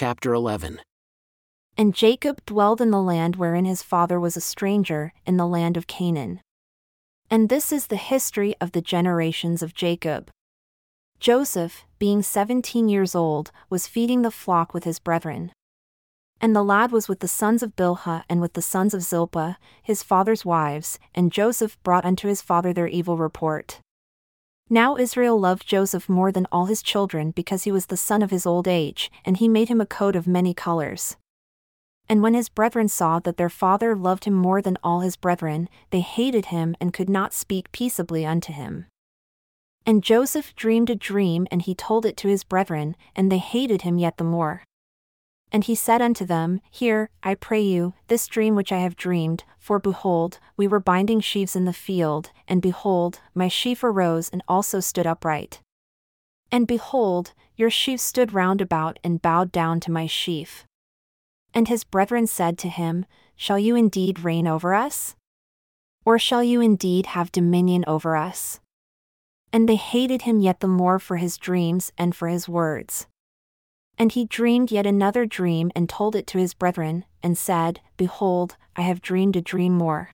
chapter 11. And Jacob dwelled in the land wherein his father was a stranger, in the land of Canaan. And this is the history of the generations of Jacob. Joseph, being seventeen years old, was feeding the flock with his brethren. And the lad was with the sons of Bilhah and with the sons of Zilpah, his father's wives, and Joseph brought unto his father their evil report. Now Israel loved Joseph more than all his children because he was the son of his old age, and he made him a coat of many colors. And when his brethren saw that their father loved him more than all his brethren, they hated him and could not speak peaceably unto him. And Joseph dreamed a dream, and he told it to his brethren, and they hated him yet the more. And he said unto them, Hear, I pray you, this dream which I have dreamed, for behold, we were binding sheaves in the field, and behold, my sheaf arose and also stood upright. And behold, your sheaves stood round about and bowed down to my sheaf. And his brethren said to him, Shall you indeed reign over us? Or shall you indeed have dominion over us? And they hated him yet the more for his dreams and for his words. And he dreamed yet another dream and told it to his brethren, and said, Behold, I have dreamed a dream more.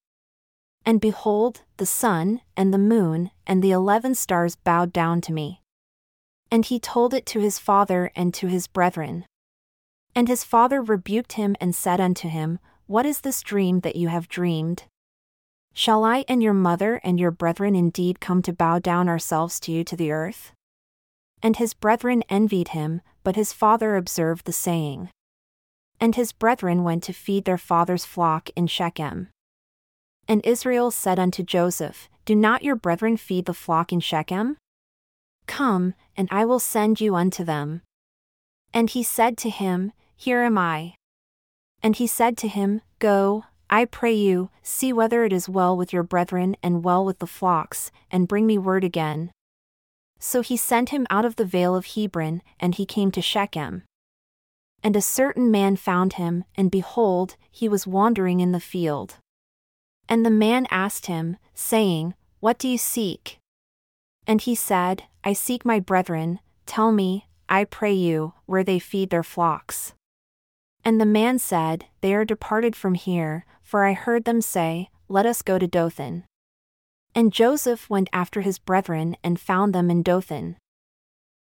And behold, the sun, and the moon, and the eleven stars bowed down to me. And he told it to his father and to his brethren. And his father rebuked him and said unto him, What is this dream that you have dreamed? Shall I and your mother and your brethren indeed come to bow down ourselves to you to the earth? And his brethren envied him, but his father observed the saying. And his brethren went to feed their father's flock in Shechem. And Israel said unto Joseph, Do not your brethren feed the flock in Shechem? Come, and I will send you unto them. And he said to him, Here am I. And he said to him, Go, I pray you, see whether it is well with your brethren and well with the flocks, and bring me word again. So he sent him out of the vale of Hebron, and he came to Shechem. And a certain man found him, and behold, he was wandering in the field. And the man asked him, saying, What do you seek? And he said, I seek my brethren, tell me, I pray you, where they feed their flocks. And the man said, They are departed from here, for I heard them say, Let us go to Dothan. And Joseph went after his brethren and found them in Dothan.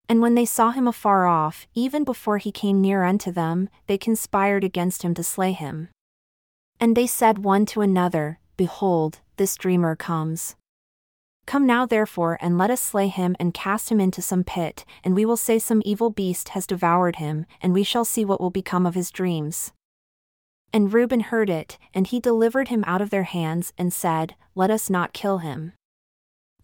And when they saw him afar off, even before he came near unto them, they conspired against him to slay him. And they said one to another, Behold, this dreamer comes. Come now therefore and let us slay him and cast him into some pit, and we will say some evil beast has devoured him, and we shall see what will become of his dreams. And Reuben heard it, and he delivered him out of their hands, and said, Let us not kill him.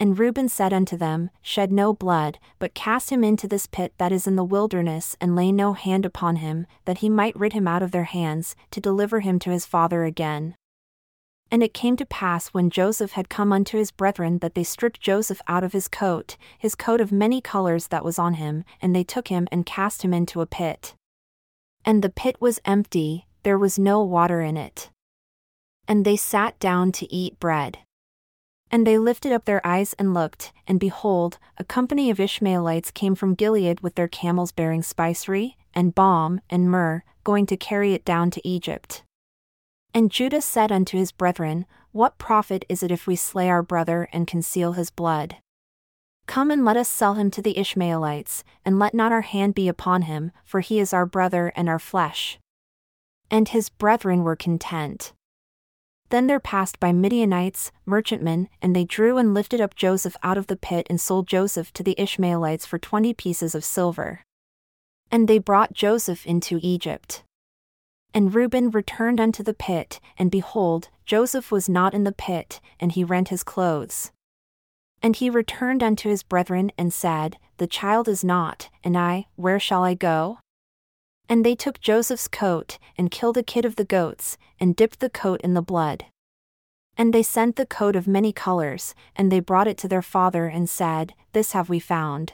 And Reuben said unto them, Shed no blood, but cast him into this pit that is in the wilderness, and lay no hand upon him, that he might rid him out of their hands, to deliver him to his father again. And it came to pass when Joseph had come unto his brethren that they stripped Joseph out of his coat, his coat of many colors that was on him, and they took him and cast him into a pit. And the pit was empty, there was no water in it. And they sat down to eat bread. And they lifted up their eyes and looked, and behold, a company of Ishmaelites came from Gilead with their camels bearing spicery, and balm, and myrrh, going to carry it down to Egypt. And Judah said unto his brethren, What profit is it if we slay our brother and conceal his blood? Come and let us sell him to the Ishmaelites, and let not our hand be upon him, for he is our brother and our flesh. And his brethren were content. Then there passed by Midianites, merchantmen, and they drew and lifted up Joseph out of the pit and sold Joseph to the Ishmaelites for twenty pieces of silver. And they brought Joseph into Egypt. And Reuben returned unto the pit, and behold, Joseph was not in the pit, and he rent his clothes. And he returned unto his brethren and said, The child is not, and I, where shall I go? And they took Joseph's coat, and killed a kid of the goats, and dipped the coat in the blood. And they sent the coat of many colors, and they brought it to their father and said, This have we found.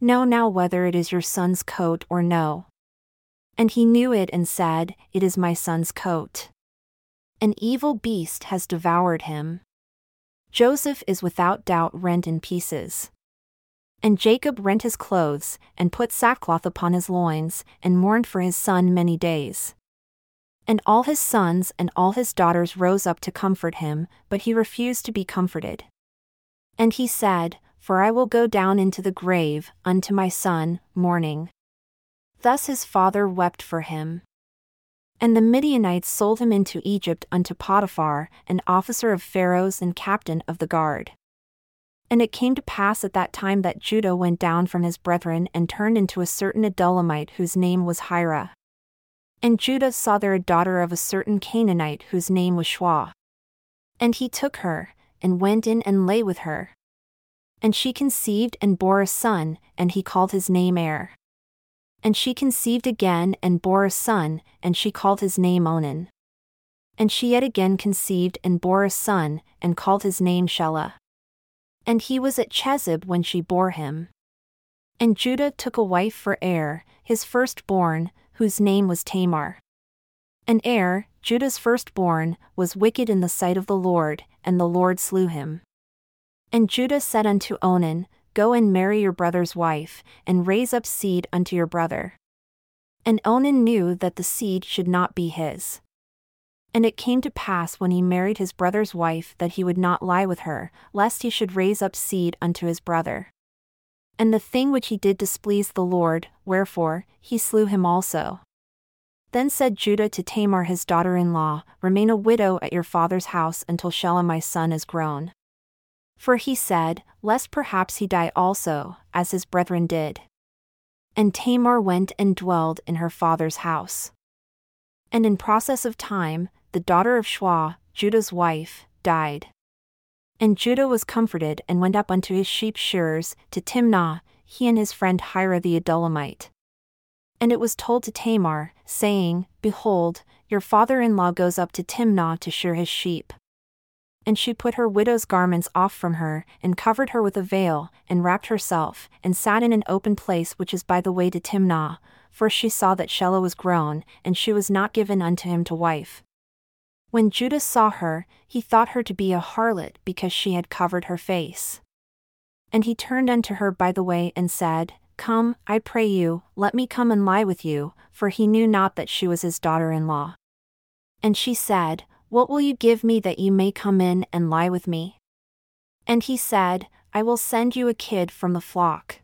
Know now whether it is your son's coat or no. And he knew it and said, It is my son's coat. An evil beast has devoured him. Joseph is without doubt rent in pieces. And Jacob rent his clothes, and put sackcloth upon his loins, and mourned for his son many days. And all his sons and all his daughters rose up to comfort him, but he refused to be comforted. And he said, For I will go down into the grave, unto my son, mourning. Thus his father wept for him. And the Midianites sold him into Egypt unto Potiphar, an officer of Pharaoh's and captain of the guard. And it came to pass at that time that Judah went down from his brethren and turned into a certain Adullamite whose name was Hira. And Judah saw there a daughter of a certain Canaanite whose name was Shua. And he took her, and went in and lay with her. And she conceived and bore a son, and he called his name Er. And she conceived again and bore a son, and she called his name Onan. And she yet again conceived and bore a son, and called his name Shelah. And he was at Chezib when she bore him. And Judah took a wife for Er, his firstborn, whose name was Tamar. And Er, Judah's firstborn, was wicked in the sight of the Lord, and the Lord slew him. And Judah said unto Onan, Go and marry your brother's wife, and raise up seed unto your brother. And Onan knew that the seed should not be his. And it came to pass when he married his brother's wife that he would not lie with her, lest he should raise up seed unto his brother. And the thing which he did displeased the Lord, wherefore, he slew him also. Then said Judah to Tamar his daughter in law, Remain a widow at your father's house until Shelah my son is grown. For he said, Lest perhaps he die also, as his brethren did. And Tamar went and dwelled in her father's house. And in process of time, the daughter of Shua, Judah's wife, died. And Judah was comforted and went up unto his sheep shearers, to Timnah, he and his friend Hira the Adullamite. And it was told to Tamar, saying, Behold, your father in law goes up to Timnah to shear his sheep. And she put her widow's garments off from her, and covered her with a veil, and wrapped herself, and sat in an open place which is by the way to Timnah, for she saw that Shelah was grown, and she was not given unto him to wife. When Judah saw her, he thought her to be a harlot because she had covered her face. And he turned unto her by the way and said, Come, I pray you, let me come and lie with you, for he knew not that she was his daughter in law. And she said, What will you give me that you may come in and lie with me? And he said, I will send you a kid from the flock.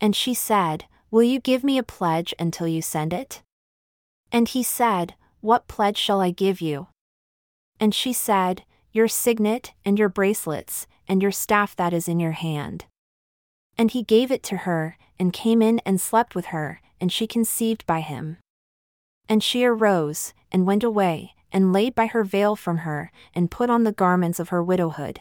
And she said, Will you give me a pledge until you send it? And he said, What pledge shall I give you? And she said, Your signet, and your bracelets, and your staff that is in your hand. And he gave it to her, and came in and slept with her, and she conceived by him. And she arose, and went away, and laid by her veil from her, and put on the garments of her widowhood.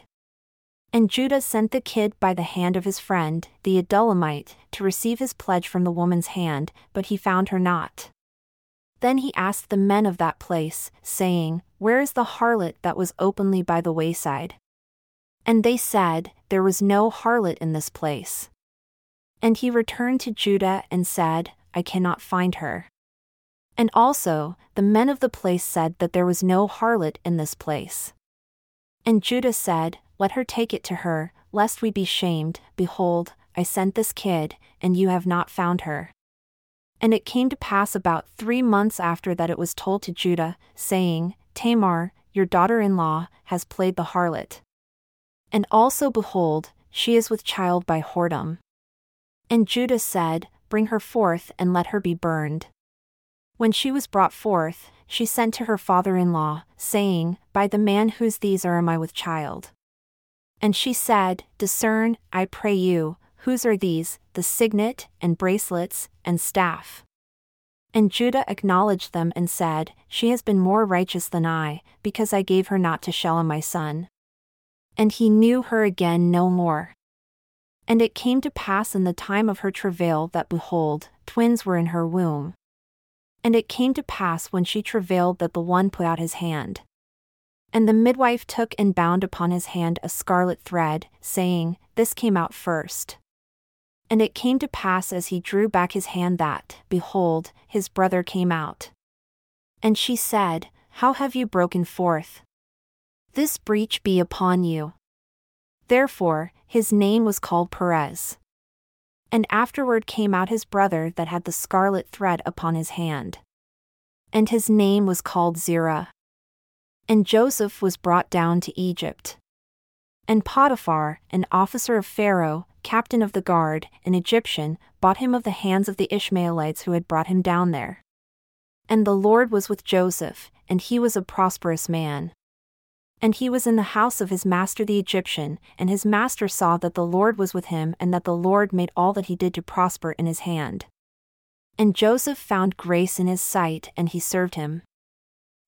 And Judah sent the kid by the hand of his friend, the Adullamite, to receive his pledge from the woman's hand, but he found her not. Then he asked the men of that place, saying, Where is the harlot that was openly by the wayside? And they said, There was no harlot in this place. And he returned to Judah and said, I cannot find her. And also, the men of the place said that there was no harlot in this place. And Judah said, Let her take it to her, lest we be shamed. Behold, I sent this kid, and you have not found her. And it came to pass about three months after that it was told to Judah, saying, Tamar, your daughter in law, has played the harlot. And also, behold, she is with child by whoredom. And Judah said, Bring her forth and let her be burned. When she was brought forth, she sent to her father in law, saying, By the man whose these are am I with child. And she said, Discern, I pray you, whose are these, the signet, and bracelets, and staff? And Judah acknowledged them and said, She has been more righteous than I, because I gave her not to Shelah my son. And he knew her again no more. And it came to pass in the time of her travail that behold, twins were in her womb. And it came to pass when she travailed that the one put out his hand. And the midwife took and bound upon his hand a scarlet thread, saying, This came out first. And it came to pass as he drew back his hand that, behold, his brother came out. And she said, How have you broken forth? This breach be upon you. Therefore, his name was called Perez. And afterward came out his brother that had the scarlet thread upon his hand. And his name was called Zerah. And Joseph was brought down to Egypt. And Potiphar, an officer of Pharaoh, captain of the guard, an Egyptian, bought him of the hands of the Ishmaelites who had brought him down there. And the Lord was with Joseph, and he was a prosperous man. And he was in the house of his master the Egyptian, and his master saw that the Lord was with him and that the Lord made all that he did to prosper in his hand. And Joseph found grace in his sight, and he served him.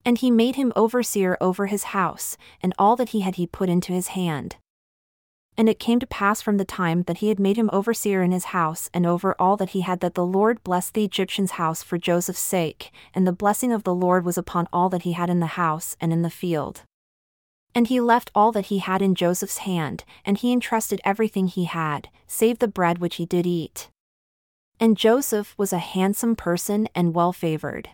And he made him overseer over his house, and all that he had he put into his hand. And it came to pass from the time that he had made him overseer in his house and over all that he had that the Lord blessed the Egyptian's house for Joseph's sake, and the blessing of the Lord was upon all that he had in the house and in the field. And he left all that he had in Joseph's hand, and he entrusted everything he had, save the bread which he did eat. And Joseph was a handsome person and well favored.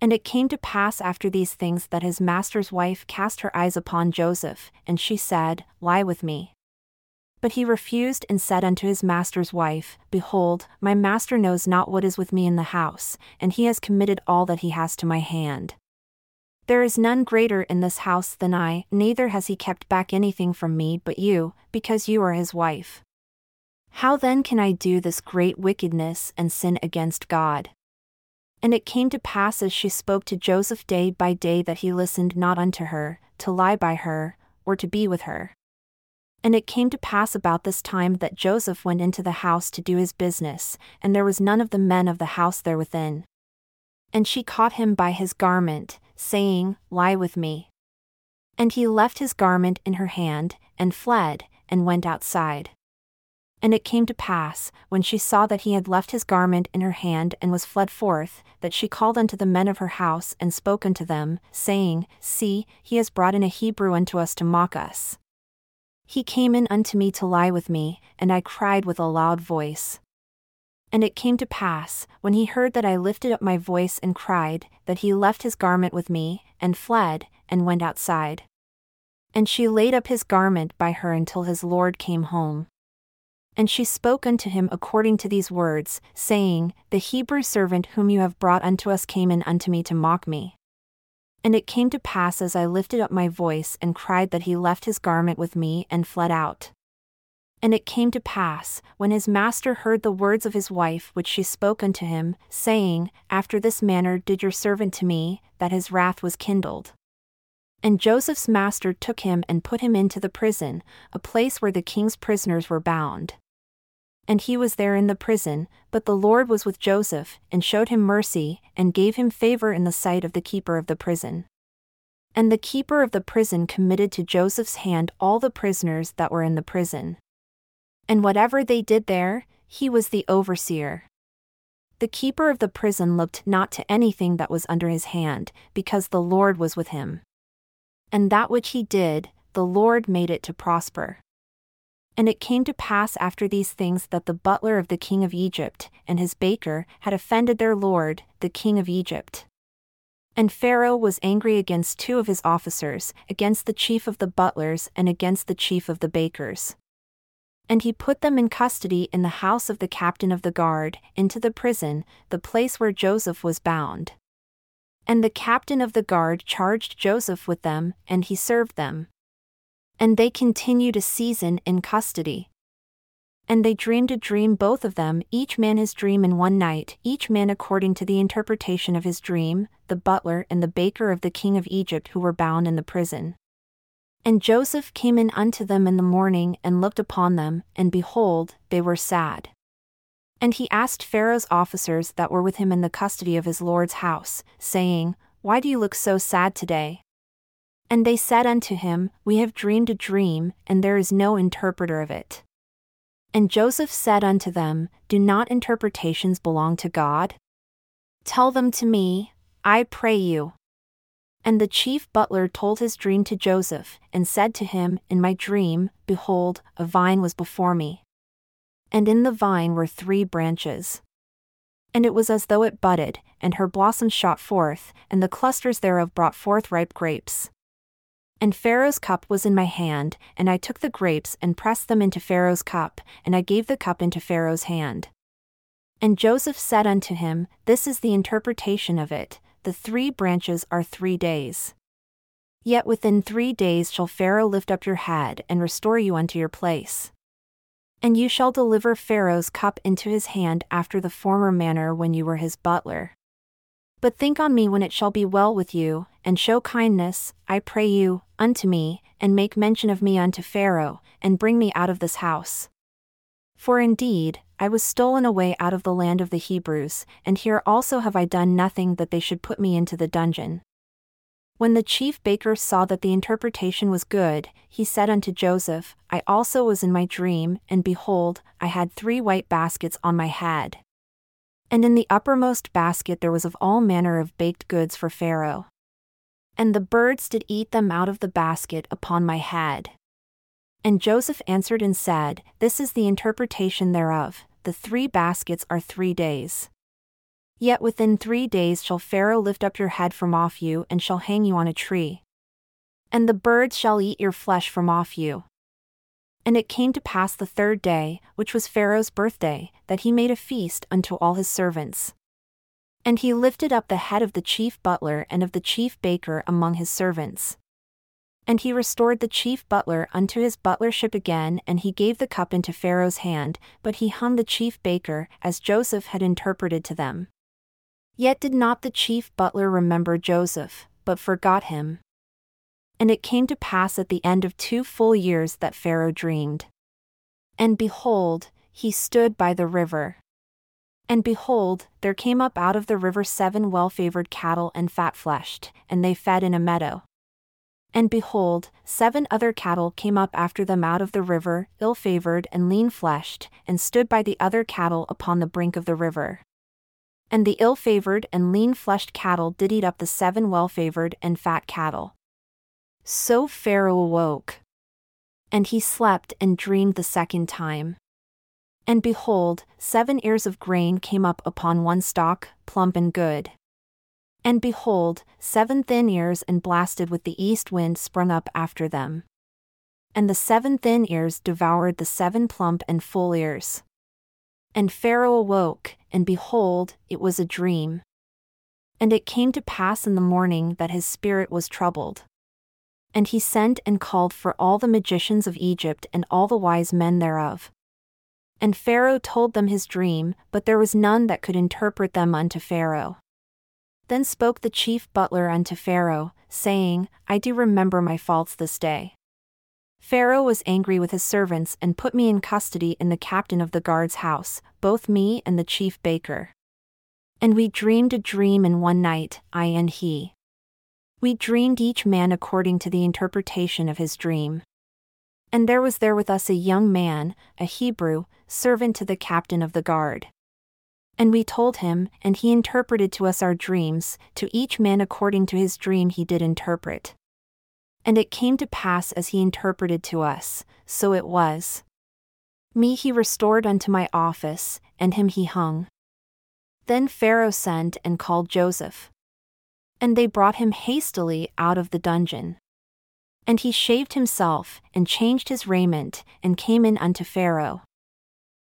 And it came to pass after these things that his master's wife cast her eyes upon Joseph, and she said, Lie with me. But he refused and said unto his master's wife, Behold, my master knows not what is with me in the house, and he has committed all that he has to my hand. There is none greater in this house than I, neither has he kept back anything from me but you, because you are his wife. How then can I do this great wickedness and sin against God? And it came to pass as she spoke to Joseph day by day that he listened not unto her, to lie by her, or to be with her. And it came to pass about this time that Joseph went into the house to do his business, and there was none of the men of the house there within. And she caught him by his garment, saying, Lie with me. And he left his garment in her hand, and fled, and went outside. And it came to pass, when she saw that he had left his garment in her hand and was fled forth, that she called unto the men of her house and spoke unto them, saying, See, he has brought in a Hebrew unto us to mock us. He came in unto me to lie with me, and I cried with a loud voice. And it came to pass, when he heard that I lifted up my voice and cried, that he left his garment with me, and fled, and went outside. And she laid up his garment by her until his Lord came home. And she spoke unto him according to these words, saying, The Hebrew servant whom you have brought unto us came in unto me to mock me. And it came to pass as I lifted up my voice and cried that he left his garment with me and fled out. And it came to pass, when his master heard the words of his wife which she spoke unto him, saying, After this manner did your servant to me, that his wrath was kindled. And Joseph's master took him and put him into the prison, a place where the king's prisoners were bound. And he was there in the prison, but the Lord was with Joseph, and showed him mercy, and gave him favor in the sight of the keeper of the prison. And the keeper of the prison committed to Joseph's hand all the prisoners that were in the prison. And whatever they did there, he was the overseer. The keeper of the prison looked not to anything that was under his hand, because the Lord was with him. And that which he did, the Lord made it to prosper. And it came to pass after these things that the butler of the king of Egypt, and his baker, had offended their lord, the king of Egypt. And Pharaoh was angry against two of his officers, against the chief of the butlers and against the chief of the bakers. And he put them in custody in the house of the captain of the guard, into the prison, the place where Joseph was bound. And the captain of the guard charged Joseph with them, and he served them. And they continued a season in custody. And they dreamed a dream, both of them, each man his dream in one night, each man according to the interpretation of his dream, the butler and the baker of the king of Egypt who were bound in the prison. And Joseph came in unto them in the morning and looked upon them, and behold, they were sad. And he asked Pharaoh's officers that were with him in the custody of his lord's house, saying, Why do you look so sad today? And they said unto him, We have dreamed a dream, and there is no interpreter of it. And Joseph said unto them, Do not interpretations belong to God? Tell them to me, I pray you. And the chief butler told his dream to Joseph, and said to him, In my dream, behold, a vine was before me. And in the vine were three branches. And it was as though it budded, and her blossoms shot forth, and the clusters thereof brought forth ripe grapes. And Pharaoh's cup was in my hand, and I took the grapes and pressed them into Pharaoh's cup, and I gave the cup into Pharaoh's hand. And Joseph said unto him, This is the interpretation of it the three branches are three days. Yet within three days shall Pharaoh lift up your head and restore you unto your place. And you shall deliver Pharaoh's cup into his hand after the former manner when you were his butler. But think on me when it shall be well with you, and show kindness, I pray you, unto me, and make mention of me unto Pharaoh, and bring me out of this house. For indeed, I was stolen away out of the land of the Hebrews, and here also have I done nothing that they should put me into the dungeon. When the chief baker saw that the interpretation was good, he said unto Joseph, I also was in my dream, and behold, I had three white baskets on my head. And in the uppermost basket there was of all manner of baked goods for Pharaoh. And the birds did eat them out of the basket upon my head. And Joseph answered and said, This is the interpretation thereof, the three baskets are three days. Yet within three days shall Pharaoh lift up your head from off you and shall hang you on a tree. And the birds shall eat your flesh from off you. And it came to pass the third day, which was Pharaoh's birthday, that he made a feast unto all his servants. And he lifted up the head of the chief butler and of the chief baker among his servants. And he restored the chief butler unto his butlership again, and he gave the cup into Pharaoh's hand, but he hung the chief baker, as Joseph had interpreted to them. Yet did not the chief butler remember Joseph, but forgot him. And it came to pass at the end of two full years that Pharaoh dreamed. And behold, he stood by the river. And behold, there came up out of the river seven well favored cattle and fat fleshed, and they fed in a meadow. And behold, seven other cattle came up after them out of the river, ill favored and lean fleshed, and stood by the other cattle upon the brink of the river. And the ill favored and lean fleshed cattle did eat up the seven well favored and fat cattle. So Pharaoh awoke. And he slept and dreamed the second time. And behold, seven ears of grain came up upon one stalk, plump and good. And behold, seven thin ears and blasted with the east wind sprung up after them. And the seven thin ears devoured the seven plump and full ears. And Pharaoh awoke, and behold, it was a dream. And it came to pass in the morning that his spirit was troubled. And he sent and called for all the magicians of Egypt and all the wise men thereof. And Pharaoh told them his dream, but there was none that could interpret them unto Pharaoh. Then spoke the chief butler unto Pharaoh, saying, I do remember my faults this day. Pharaoh was angry with his servants and put me in custody in the captain of the guard's house, both me and the chief baker. And we dreamed a dream in one night, I and he. We dreamed each man according to the interpretation of his dream. And there was there with us a young man, a Hebrew, servant to the captain of the guard. And we told him, and he interpreted to us our dreams, to each man according to his dream he did interpret. And it came to pass as he interpreted to us, so it was. Me he restored unto my office, and him he hung. Then Pharaoh sent and called Joseph. And they brought him hastily out of the dungeon. And he shaved himself, and changed his raiment, and came in unto Pharaoh.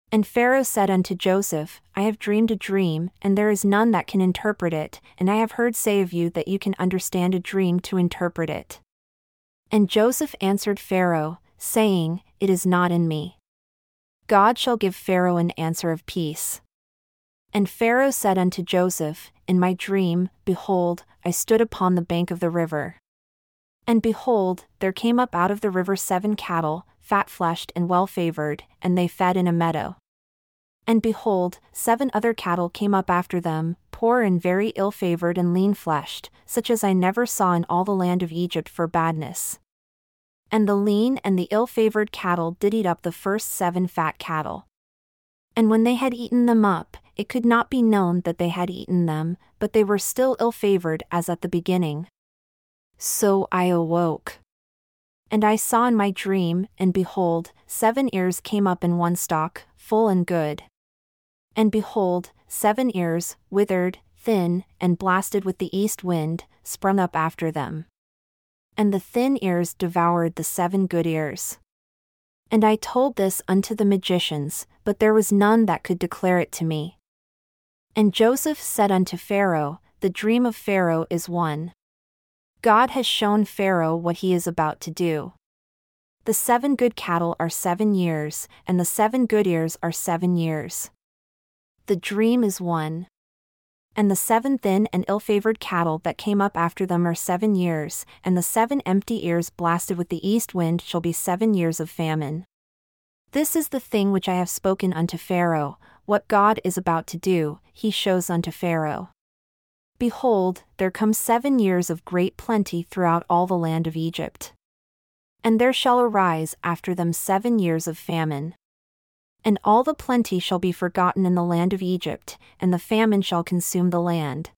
And Pharaoh said unto Joseph, I have dreamed a dream, and there is none that can interpret it, and I have heard say of you that you can understand a dream to interpret it. And Joseph answered Pharaoh, saying, It is not in me. God shall give Pharaoh an answer of peace. And Pharaoh said unto Joseph, In my dream, behold, I stood upon the bank of the river. And behold, there came up out of the river seven cattle, fat fleshed and well favored, and they fed in a meadow. And behold, seven other cattle came up after them, poor and very ill favored and lean fleshed, such as I never saw in all the land of Egypt for badness and the lean and the ill favored cattle did eat up the first seven fat cattle. And when they had eaten them up, it could not be known that they had eaten them, but they were still ill favored as at the beginning. So I awoke. And I saw in my dream, and behold, seven ears came up in one stalk, full and good. And behold, seven ears, withered, thin, and blasted with the east wind, sprung up after them. And the thin ears devoured the seven good ears. And I told this unto the magicians, but there was none that could declare it to me. And Joseph said unto Pharaoh, The dream of Pharaoh is one. God has shown Pharaoh what he is about to do. The seven good cattle are seven years, and the seven good ears are seven years. The dream is one. And the seven thin and ill favored cattle that came up after them are seven years, and the seven empty ears blasted with the east wind shall be seven years of famine. This is the thing which I have spoken unto Pharaoh, what God is about to do, he shows unto Pharaoh. Behold, there come seven years of great plenty throughout all the land of Egypt. And there shall arise after them seven years of famine. And all the plenty shall be forgotten in the land of Egypt, and the famine shall consume the land.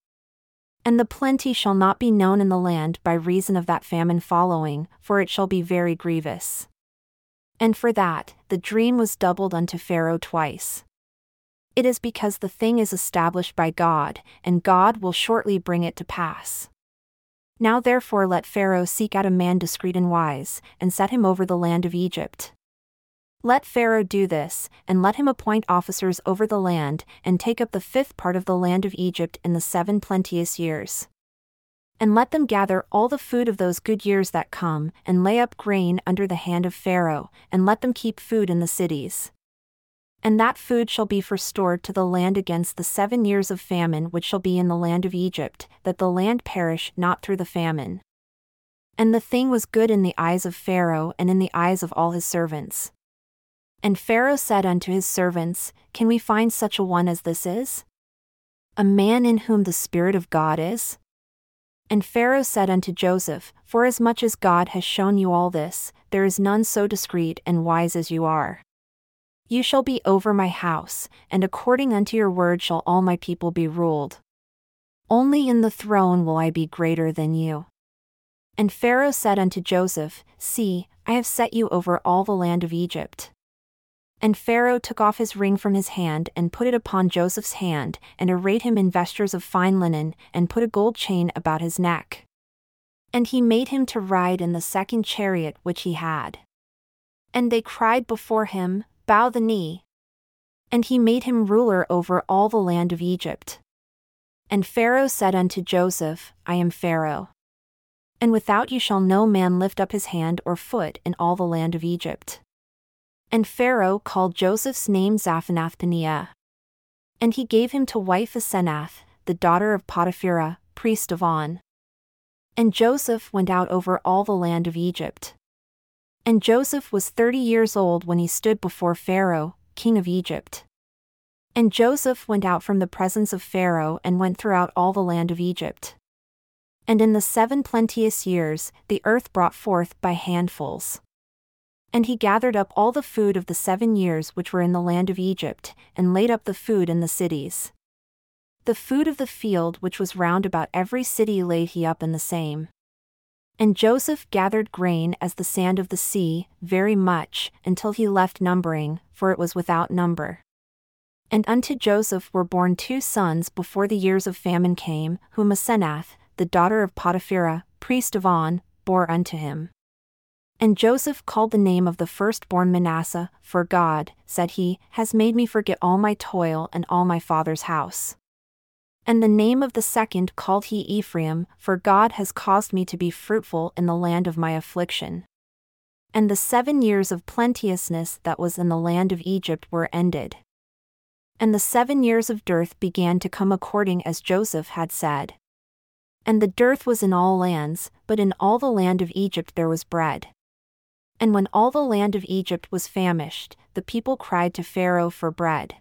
And the plenty shall not be known in the land by reason of that famine following, for it shall be very grievous. And for that, the dream was doubled unto Pharaoh twice. It is because the thing is established by God, and God will shortly bring it to pass. Now therefore let Pharaoh seek out a man discreet and wise, and set him over the land of Egypt. Let Pharaoh do this, and let him appoint officers over the land, and take up the fifth part of the land of Egypt in the seven plenteous years. And let them gather all the food of those good years that come, and lay up grain under the hand of Pharaoh, and let them keep food in the cities. And that food shall be for stored to the land against the seven years of famine which shall be in the land of Egypt, that the land perish not through the famine. And the thing was good in the eyes of Pharaoh and in the eyes of all his servants. And Pharaoh said unto his servants, Can we find such a one as this is? A man in whom the Spirit of God is? And Pharaoh said unto Joseph, Forasmuch as God has shown you all this, there is none so discreet and wise as you are. You shall be over my house, and according unto your word shall all my people be ruled. Only in the throne will I be greater than you. And Pharaoh said unto Joseph, See, I have set you over all the land of Egypt. And Pharaoh took off his ring from his hand and put it upon Joseph's hand, and arrayed him in vestures of fine linen, and put a gold chain about his neck. And he made him to ride in the second chariot which he had. And they cried before him, Bow the knee. And he made him ruler over all the land of Egypt. And Pharaoh said unto Joseph, I am Pharaoh. And without you shall no man lift up his hand or foot in all the land of Egypt. And Pharaoh called Joseph's name Zaphenath-Paneah. And he gave him to wife Asenath, the daughter of Potipherah, priest of On. And Joseph went out over all the land of Egypt. And Joseph was thirty years old when he stood before Pharaoh, king of Egypt. And Joseph went out from the presence of Pharaoh and went throughout all the land of Egypt. And in the seven plenteous years, the earth brought forth by handfuls. And he gathered up all the food of the seven years which were in the land of Egypt, and laid up the food in the cities. The food of the field which was round about every city laid he up in the same. And Joseph gathered grain as the sand of the sea, very much, until he left numbering, for it was without number. And unto Joseph were born two sons before the years of famine came, whom Asenath, the daughter of Potipherah, priest of On, bore unto him. And Joseph called the name of the firstborn Manasseh, for God, said he, has made me forget all my toil and all my father's house. And the name of the second called he Ephraim, for God has caused me to be fruitful in the land of my affliction. And the seven years of plenteousness that was in the land of Egypt were ended. And the seven years of dearth began to come according as Joseph had said. And the dearth was in all lands, but in all the land of Egypt there was bread. And when all the land of Egypt was famished, the people cried to Pharaoh for bread.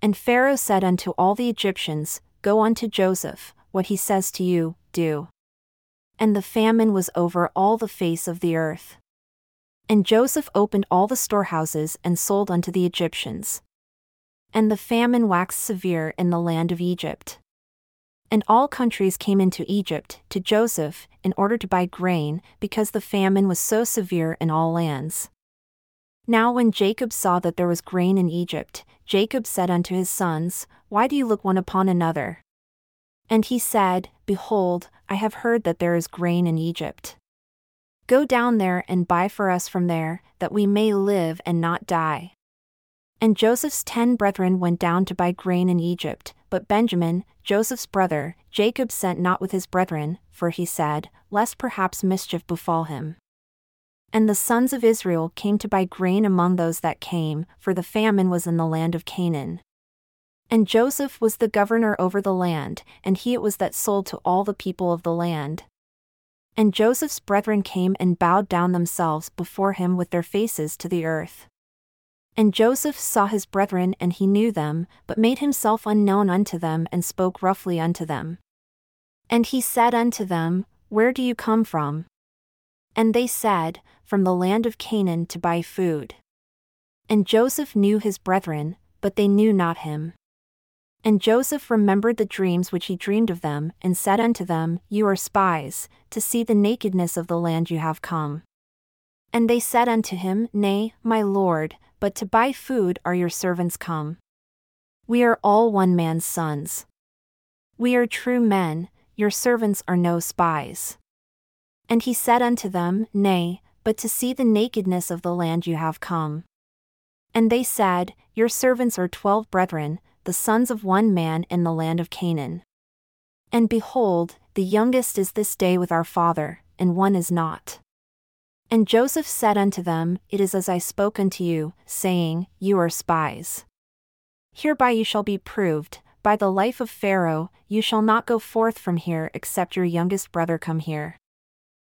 And Pharaoh said unto all the Egyptians, Go unto Joseph, what he says to you, do. And the famine was over all the face of the earth. And Joseph opened all the storehouses and sold unto the Egyptians. And the famine waxed severe in the land of Egypt. And all countries came into Egypt, to Joseph, in order to buy grain, because the famine was so severe in all lands. Now when Jacob saw that there was grain in Egypt, Jacob said unto his sons, Why do you look one upon another? And he said, Behold, I have heard that there is grain in Egypt. Go down there and buy for us from there, that we may live and not die. And Joseph's ten brethren went down to buy grain in Egypt, but Benjamin, Joseph's brother, Jacob sent not with his brethren, for he said, Lest perhaps mischief befall him. And the sons of Israel came to buy grain among those that came, for the famine was in the land of Canaan. And Joseph was the governor over the land, and he it was that sold to all the people of the land. And Joseph's brethren came and bowed down themselves before him with their faces to the earth. And Joseph saw his brethren and he knew them, but made himself unknown unto them and spoke roughly unto them. And he said unto them, Where do you come from? And they said, From the land of Canaan to buy food. And Joseph knew his brethren, but they knew not him. And Joseph remembered the dreams which he dreamed of them, and said unto them, You are spies, to see the nakedness of the land you have come. And they said unto him, Nay, my lord, but to buy food are your servants come. We are all one man's sons. We are true men, your servants are no spies. And he said unto them, Nay, but to see the nakedness of the land you have come. And they said, Your servants are twelve brethren, the sons of one man in the land of Canaan. And behold, the youngest is this day with our father, and one is not. And Joseph said unto them, It is as I spoke unto you, saying, You are spies. Hereby you shall be proved, by the life of Pharaoh, you shall not go forth from here except your youngest brother come here.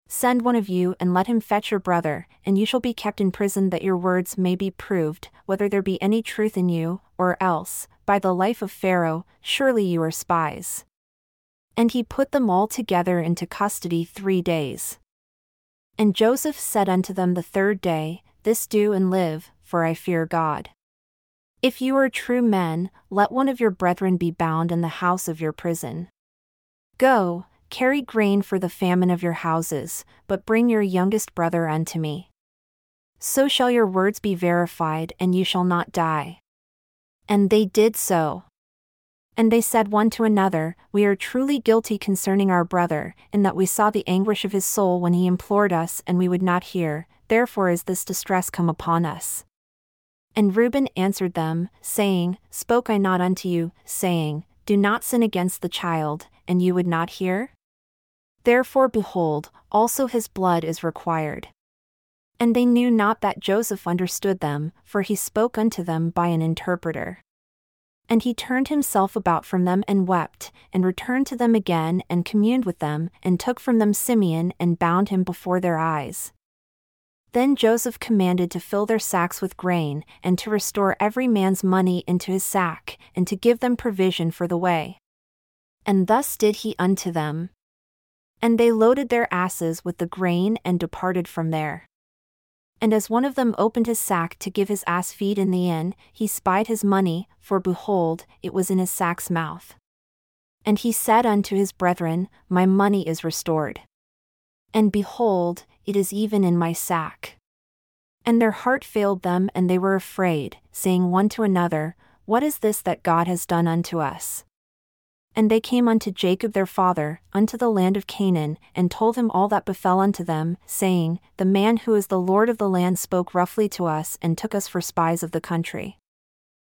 Send one of you and let him fetch your brother, and you shall be kept in prison that your words may be proved, whether there be any truth in you, or else, by the life of Pharaoh, surely you are spies. And he put them all together into custody three days. And Joseph said unto them the third day, This do and live, for I fear God. If you are true men, let one of your brethren be bound in the house of your prison. Go, carry grain for the famine of your houses, but bring your youngest brother unto me. So shall your words be verified, and you shall not die. And they did so. And they said one to another, We are truly guilty concerning our brother, in that we saw the anguish of his soul when he implored us and we would not hear, therefore is this distress come upon us. And Reuben answered them, saying, Spoke I not unto you, saying, Do not sin against the child, and you would not hear? Therefore, behold, also his blood is required. And they knew not that Joseph understood them, for he spoke unto them by an interpreter. And he turned himself about from them and wept, and returned to them again and communed with them, and took from them Simeon and bound him before their eyes. Then Joseph commanded to fill their sacks with grain, and to restore every man's money into his sack, and to give them provision for the way. And thus did he unto them. And they loaded their asses with the grain and departed from there. And as one of them opened his sack to give his ass feed in the inn, he spied his money, for behold, it was in his sack's mouth. And he said unto his brethren, My money is restored. And behold, it is even in my sack. And their heart failed them, and they were afraid, saying one to another, What is this that God has done unto us? And they came unto Jacob their father, unto the land of Canaan, and told him all that befell unto them, saying, The man who is the Lord of the land spoke roughly to us and took us for spies of the country.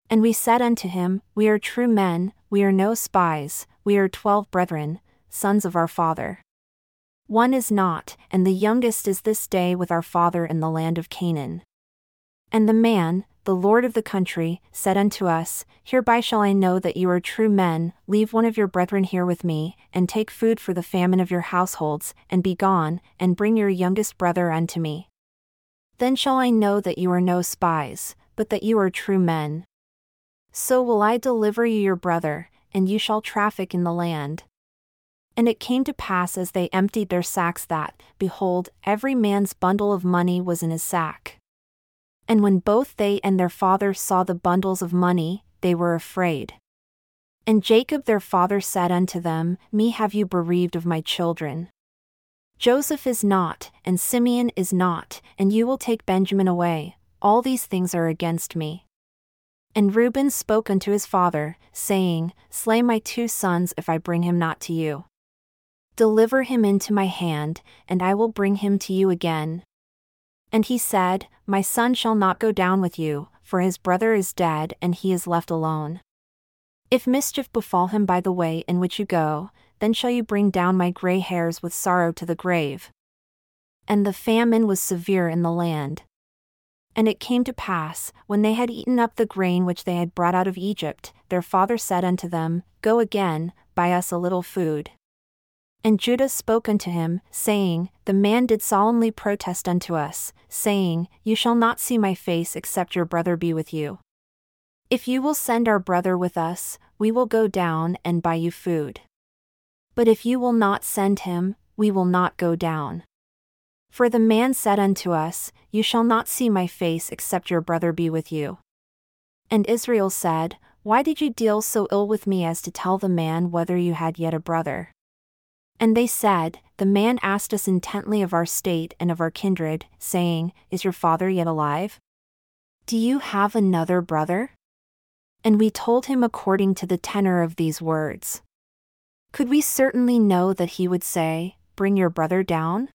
And we said unto him, We are true men, we are no spies, we are twelve brethren, sons of our father. One is not, and the youngest is this day with our father in the land of Canaan. And the man, the Lord of the country, said unto us, Hereby shall I know that you are true men, leave one of your brethren here with me, and take food for the famine of your households, and be gone, and bring your youngest brother unto me. Then shall I know that you are no spies, but that you are true men. So will I deliver you your brother, and you shall traffic in the land. And it came to pass as they emptied their sacks that, behold, every man's bundle of money was in his sack. And when both they and their father saw the bundles of money, they were afraid. And Jacob their father said unto them, Me have you bereaved of my children. Joseph is not, and Simeon is not, and you will take Benjamin away, all these things are against me. And Reuben spoke unto his father, saying, Slay my two sons if I bring him not to you. Deliver him into my hand, and I will bring him to you again. And he said, My son shall not go down with you, for his brother is dead and he is left alone. If mischief befall him by the way in which you go, then shall you bring down my gray hairs with sorrow to the grave. And the famine was severe in the land. And it came to pass, when they had eaten up the grain which they had brought out of Egypt, their father said unto them, Go again, buy us a little food. And Judah spoke unto him, saying, The man did solemnly protest unto us, saying, You shall not see my face except your brother be with you. If you will send our brother with us, we will go down and buy you food. But if you will not send him, we will not go down. For the man said unto us, You shall not see my face except your brother be with you. And Israel said, Why did you deal so ill with me as to tell the man whether you had yet a brother? And they said, The man asked us intently of our state and of our kindred, saying, Is your father yet alive? Do you have another brother? And we told him according to the tenor of these words. Could we certainly know that he would say, Bring your brother down?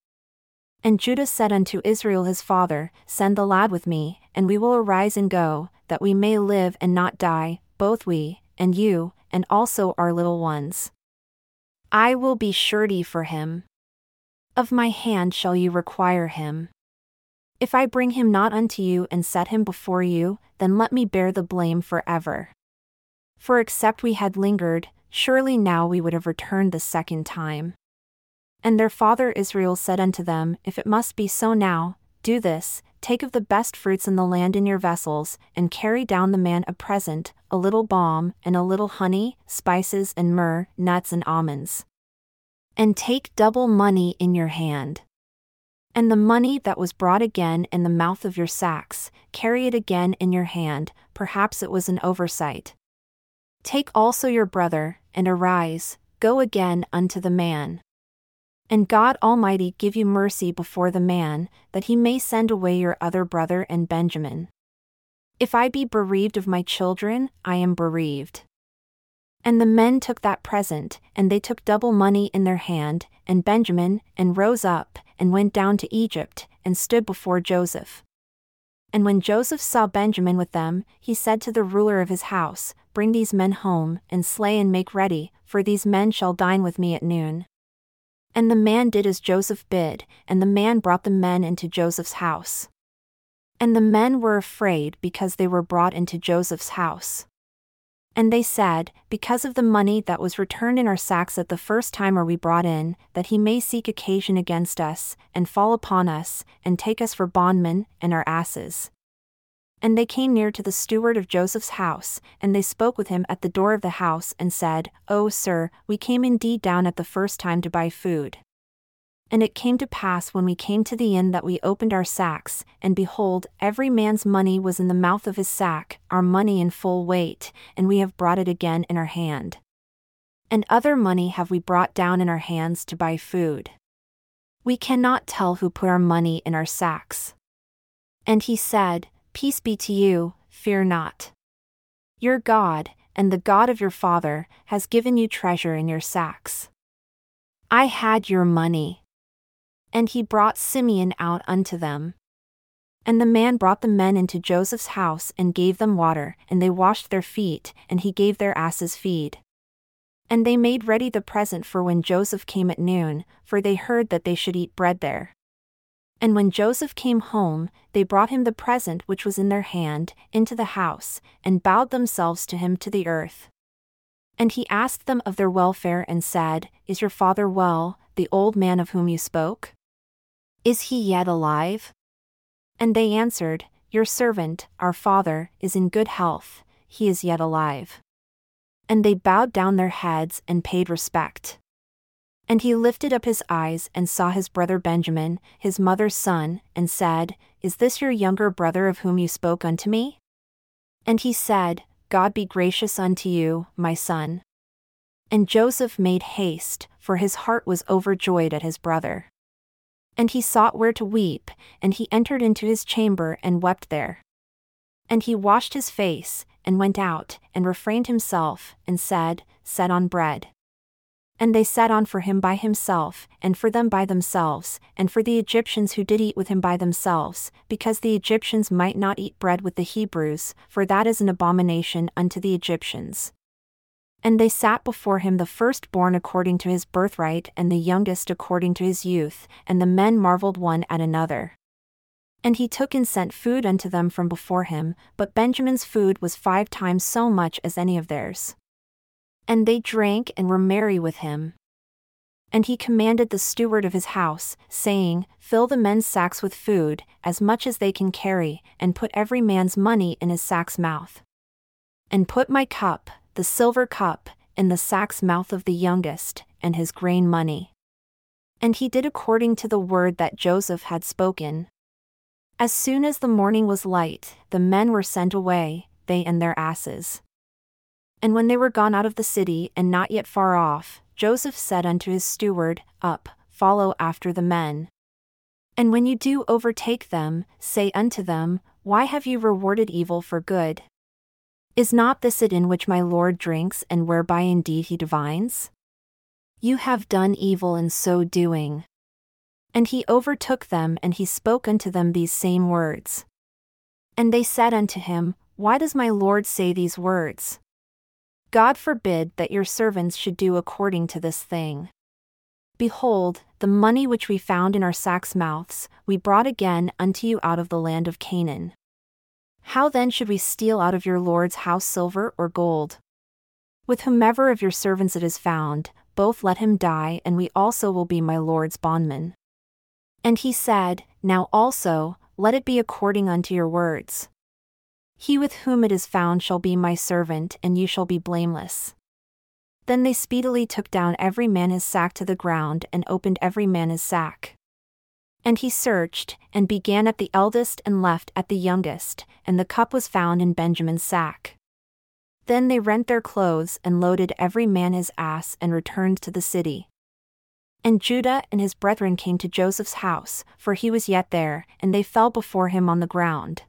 And Judah said unto Israel his father, Send the lad with me, and we will arise and go, that we may live and not die, both we, and you, and also our little ones. I will be surety for him. Of my hand shall you require him. If I bring him not unto you and set him before you, then let me bear the blame for ever. For except we had lingered, surely now we would have returned the second time. And their father Israel said unto them, If it must be so now, do this take of the best fruits in the land in your vessels, and carry down the man a present, a little balm, and a little honey, spices and myrrh, nuts and almonds. And take double money in your hand. And the money that was brought again in the mouth of your sacks, carry it again in your hand, perhaps it was an oversight. Take also your brother, and arise, go again unto the man. And God Almighty give you mercy before the man, that he may send away your other brother and Benjamin. If I be bereaved of my children, I am bereaved. And the men took that present, and they took double money in their hand, and Benjamin, and rose up, and went down to Egypt, and stood before Joseph. And when Joseph saw Benjamin with them, he said to the ruler of his house, Bring these men home, and slay and make ready, for these men shall dine with me at noon. And the man did as Joseph bid, and the man brought the men into Joseph's house. And the men were afraid because they were brought into Joseph's house. And they said, Because of the money that was returned in our sacks at the first time are we brought in, that he may seek occasion against us, and fall upon us, and take us for bondmen, and our asses. And they came near to the steward of Joseph's house, and they spoke with him at the door of the house, and said, O sir, we came indeed down at the first time to buy food. And it came to pass when we came to the inn that we opened our sacks, and behold, every man's money was in the mouth of his sack, our money in full weight, and we have brought it again in our hand. And other money have we brought down in our hands to buy food. We cannot tell who put our money in our sacks. And he said, Peace be to you, fear not. Your God, and the God of your father, has given you treasure in your sacks. I had your money. And he brought Simeon out unto them. And the man brought the men into Joseph's house and gave them water, and they washed their feet, and he gave their asses feed. And they made ready the present for when Joseph came at noon, for they heard that they should eat bread there. And when Joseph came home, they brought him the present which was in their hand, into the house, and bowed themselves to him to the earth. And he asked them of their welfare and said, Is your father well, the old man of whom you spoke? Is he yet alive? And they answered, Your servant, our father, is in good health, he is yet alive. And they bowed down their heads and paid respect. And he lifted up his eyes and saw his brother Benjamin, his mother's son, and said, Is this your younger brother of whom you spoke unto me? And he said, God be gracious unto you, my son. And Joseph made haste, for his heart was overjoyed at his brother. And he sought where to weep, and he entered into his chamber and wept there. And he washed his face, and went out, and refrained himself, and said, Set on bread. And they sat on for him by himself, and for them by themselves, and for the Egyptians who did eat with him by themselves, because the Egyptians might not eat bread with the Hebrews, for that is an abomination unto the Egyptians. And they sat before him the firstborn according to his birthright, and the youngest according to his youth, and the men marveled one at another. And he took and sent food unto them from before him, but Benjamin's food was five times so much as any of theirs. And they drank and were merry with him. And he commanded the steward of his house, saying, Fill the men's sacks with food, as much as they can carry, and put every man's money in his sack's mouth. And put my cup, the silver cup, in the sack's mouth of the youngest, and his grain money. And he did according to the word that Joseph had spoken. As soon as the morning was light, the men were sent away, they and their asses. And when they were gone out of the city and not yet far off, Joseph said unto his steward, Up, follow after the men. And when you do overtake them, say unto them, Why have you rewarded evil for good? Is not this it in which my Lord drinks and whereby indeed he divines? You have done evil in so doing. And he overtook them, and he spoke unto them these same words. And they said unto him, Why does my Lord say these words? God forbid that your servants should do according to this thing. Behold, the money which we found in our sacks' mouths, we brought again unto you out of the land of Canaan. How then should we steal out of your Lord's house silver or gold? With whomever of your servants it is found, both let him die, and we also will be my Lord's bondmen. And he said, Now also, let it be according unto your words. He with whom it is found shall be my servant, and you shall be blameless. Then they speedily took down every man his sack to the ground, and opened every man his sack. And he searched, and began at the eldest and left at the youngest, and the cup was found in Benjamin's sack. Then they rent their clothes, and loaded every man his ass, and returned to the city. And Judah and his brethren came to Joseph's house, for he was yet there, and they fell before him on the ground.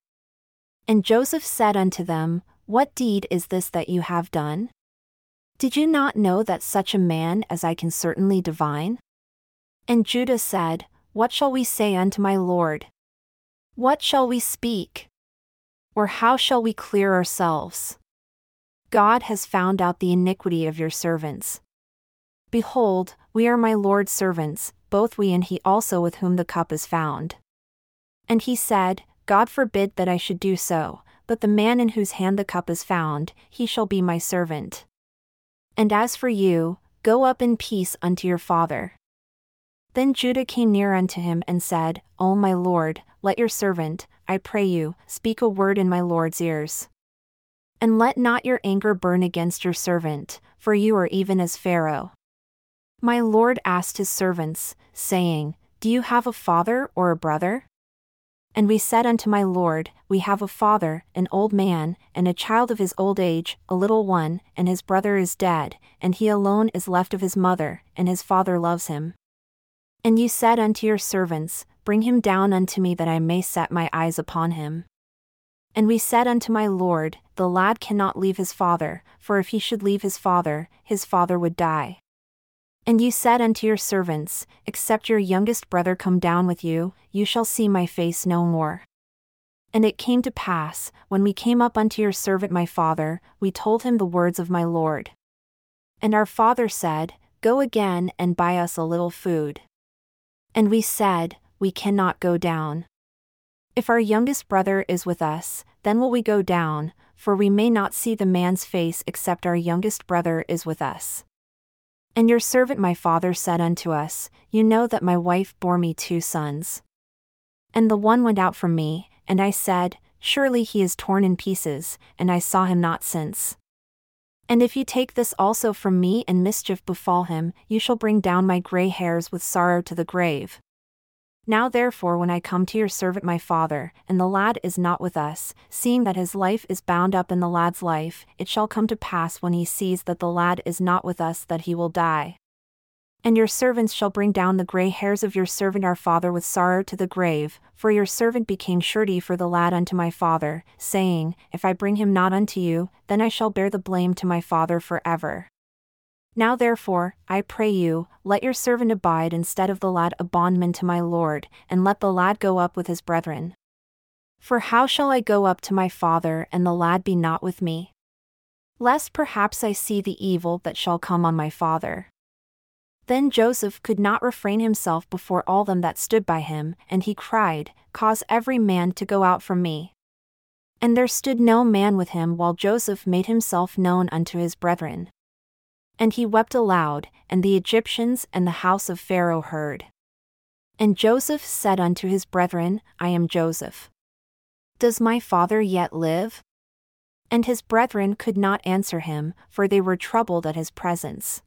And Joseph said unto them, What deed is this that you have done? Did you not know that such a man as I can certainly divine? And Judah said, What shall we say unto my Lord? What shall we speak? Or how shall we clear ourselves? God has found out the iniquity of your servants. Behold, we are my Lord's servants, both we and he also with whom the cup is found. And he said, God forbid that I should do so, but the man in whose hand the cup is found, he shall be my servant. And as for you, go up in peace unto your father. Then Judah came near unto him and said, O my lord, let your servant, I pray you, speak a word in my lord's ears. And let not your anger burn against your servant, for you are even as Pharaoh. My lord asked his servants, saying, Do you have a father or a brother? And we said unto my lord, We have a father, an old man, and a child of his old age, a little one, and his brother is dead, and he alone is left of his mother, and his father loves him. And you said unto your servants, Bring him down unto me that I may set my eyes upon him. And we said unto my lord, The lad cannot leave his father, for if he should leave his father, his father would die. And you said unto your servants, Except your youngest brother come down with you, you shall see my face no more. And it came to pass, when we came up unto your servant my father, we told him the words of my Lord. And our father said, Go again and buy us a little food. And we said, We cannot go down. If our youngest brother is with us, then will we go down, for we may not see the man's face except our youngest brother is with us. And your servant my father said unto us, You know that my wife bore me two sons. And the one went out from me, and I said, Surely he is torn in pieces, and I saw him not since. And if you take this also from me and mischief befall him, you shall bring down my grey hairs with sorrow to the grave. Now therefore, when I come to your servant my father, and the lad is not with us, seeing that his life is bound up in the lad's life, it shall come to pass when he sees that the lad is not with us that he will die. And your servants shall bring down the grey hairs of your servant our father with sorrow to the grave, for your servant became surety for the lad unto my father, saying, If I bring him not unto you, then I shall bear the blame to my father for ever. Now therefore, I pray you, let your servant abide instead of the lad a bondman to my lord, and let the lad go up with his brethren. For how shall I go up to my father and the lad be not with me? Lest perhaps I see the evil that shall come on my father. Then Joseph could not refrain himself before all them that stood by him, and he cried, Cause every man to go out from me. And there stood no man with him while Joseph made himself known unto his brethren. And he wept aloud, and the Egyptians and the house of Pharaoh heard. And Joseph said unto his brethren, I am Joseph. Does my father yet live? And his brethren could not answer him, for they were troubled at his presence.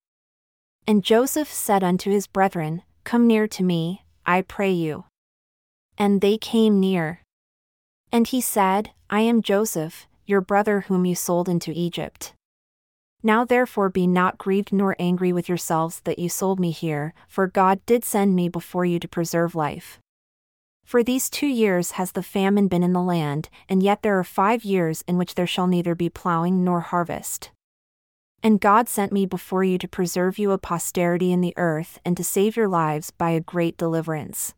And Joseph said unto his brethren, Come near to me, I pray you. And they came near. And he said, I am Joseph, your brother whom you sold into Egypt. Now therefore be not grieved nor angry with yourselves that you sold me here, for God did send me before you to preserve life. For these two years has the famine been in the land, and yet there are five years in which there shall neither be plowing nor harvest. And God sent me before you to preserve you a posterity in the earth and to save your lives by a great deliverance.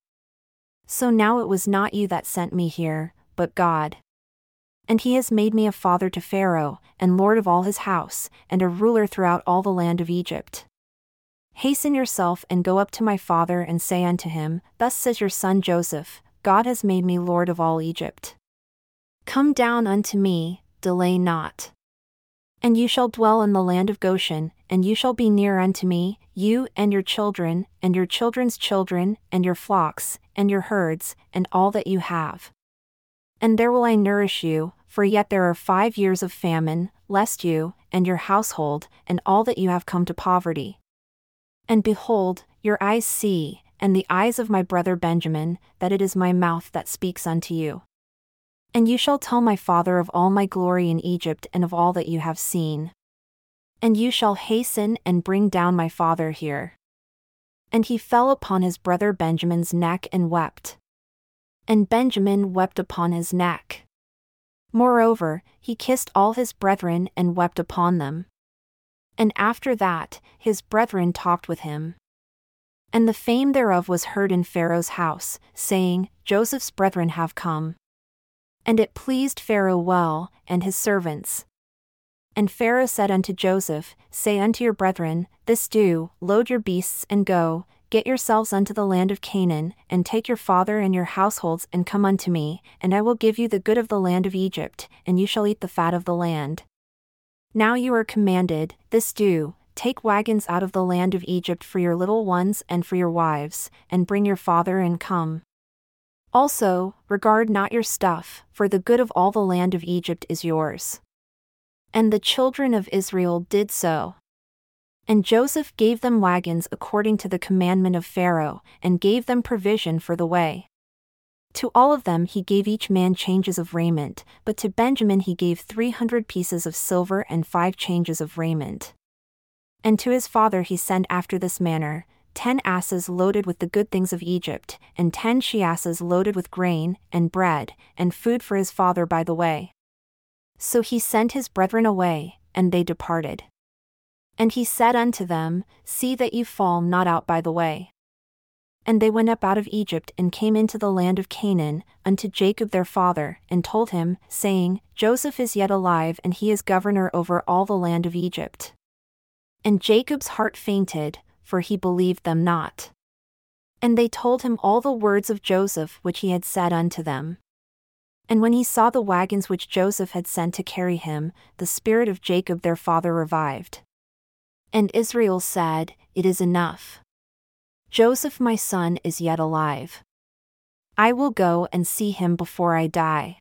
So now it was not you that sent me here, but God. And he has made me a father to Pharaoh, and lord of all his house, and a ruler throughout all the land of Egypt. Hasten yourself and go up to my father and say unto him, Thus says your son Joseph, God has made me lord of all Egypt. Come down unto me, delay not. And you shall dwell in the land of Goshen, and you shall be near unto me, you and your children, and your children's children, and your flocks, and your herds, and all that you have. And there will I nourish you, for yet there are five years of famine, lest you, and your household, and all that you have come to poverty. And behold, your eyes see, and the eyes of my brother Benjamin, that it is my mouth that speaks unto you. And you shall tell my father of all my glory in Egypt and of all that you have seen. And you shall hasten and bring down my father here. And he fell upon his brother Benjamin's neck and wept. And Benjamin wept upon his neck. Moreover, he kissed all his brethren and wept upon them. And after that, his brethren talked with him. And the fame thereof was heard in Pharaoh's house, saying, Joseph's brethren have come. And it pleased Pharaoh well, and his servants. And Pharaoh said unto Joseph, Say unto your brethren, This do, load your beasts and go, Get yourselves unto the land of Canaan, and take your father and your households, and come unto me, and I will give you the good of the land of Egypt, and you shall eat the fat of the land. Now you are commanded, this do, take wagons out of the land of Egypt for your little ones and for your wives, and bring your father and come. Also, regard not your stuff, for the good of all the land of Egypt is yours. And the children of Israel did so. And Joseph gave them wagons according to the commandment of Pharaoh, and gave them provision for the way. To all of them he gave each man changes of raiment, but to Benjamin he gave three hundred pieces of silver and five changes of raiment. And to his father he sent after this manner ten asses loaded with the good things of Egypt, and ten she asses loaded with grain, and bread, and food for his father by the way. So he sent his brethren away, and they departed. And he said unto them, See that you fall not out by the way. And they went up out of Egypt and came into the land of Canaan, unto Jacob their father, and told him, saying, Joseph is yet alive and he is governor over all the land of Egypt. And Jacob's heart fainted, for he believed them not. And they told him all the words of Joseph which he had said unto them. And when he saw the wagons which Joseph had sent to carry him, the spirit of Jacob their father revived. And Israel said, It is enough. Joseph my son is yet alive. I will go and see him before I die.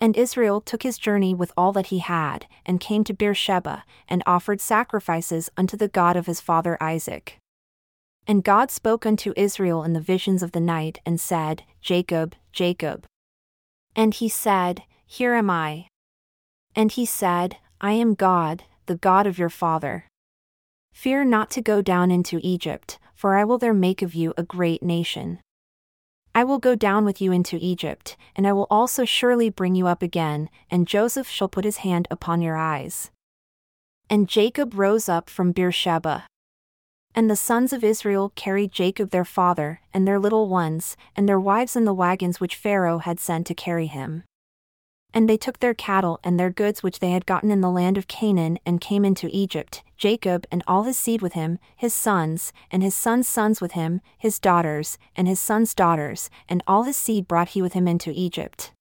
And Israel took his journey with all that he had, and came to Beersheba, and offered sacrifices unto the God of his father Isaac. And God spoke unto Israel in the visions of the night, and said, Jacob, Jacob. And he said, Here am I. And he said, I am God, the God of your father. Fear not to go down into Egypt, for I will there make of you a great nation. I will go down with you into Egypt, and I will also surely bring you up again, and Joseph shall put his hand upon your eyes. And Jacob rose up from Beersheba. And the sons of Israel carried Jacob their father, and their little ones, and their wives in the wagons which Pharaoh had sent to carry him. And they took their cattle and their goods which they had gotten in the land of Canaan, and came into Egypt, Jacob and all his seed with him, his sons, and his sons' sons with him, his daughters, and his sons' daughters, and all his seed brought he with him into Egypt.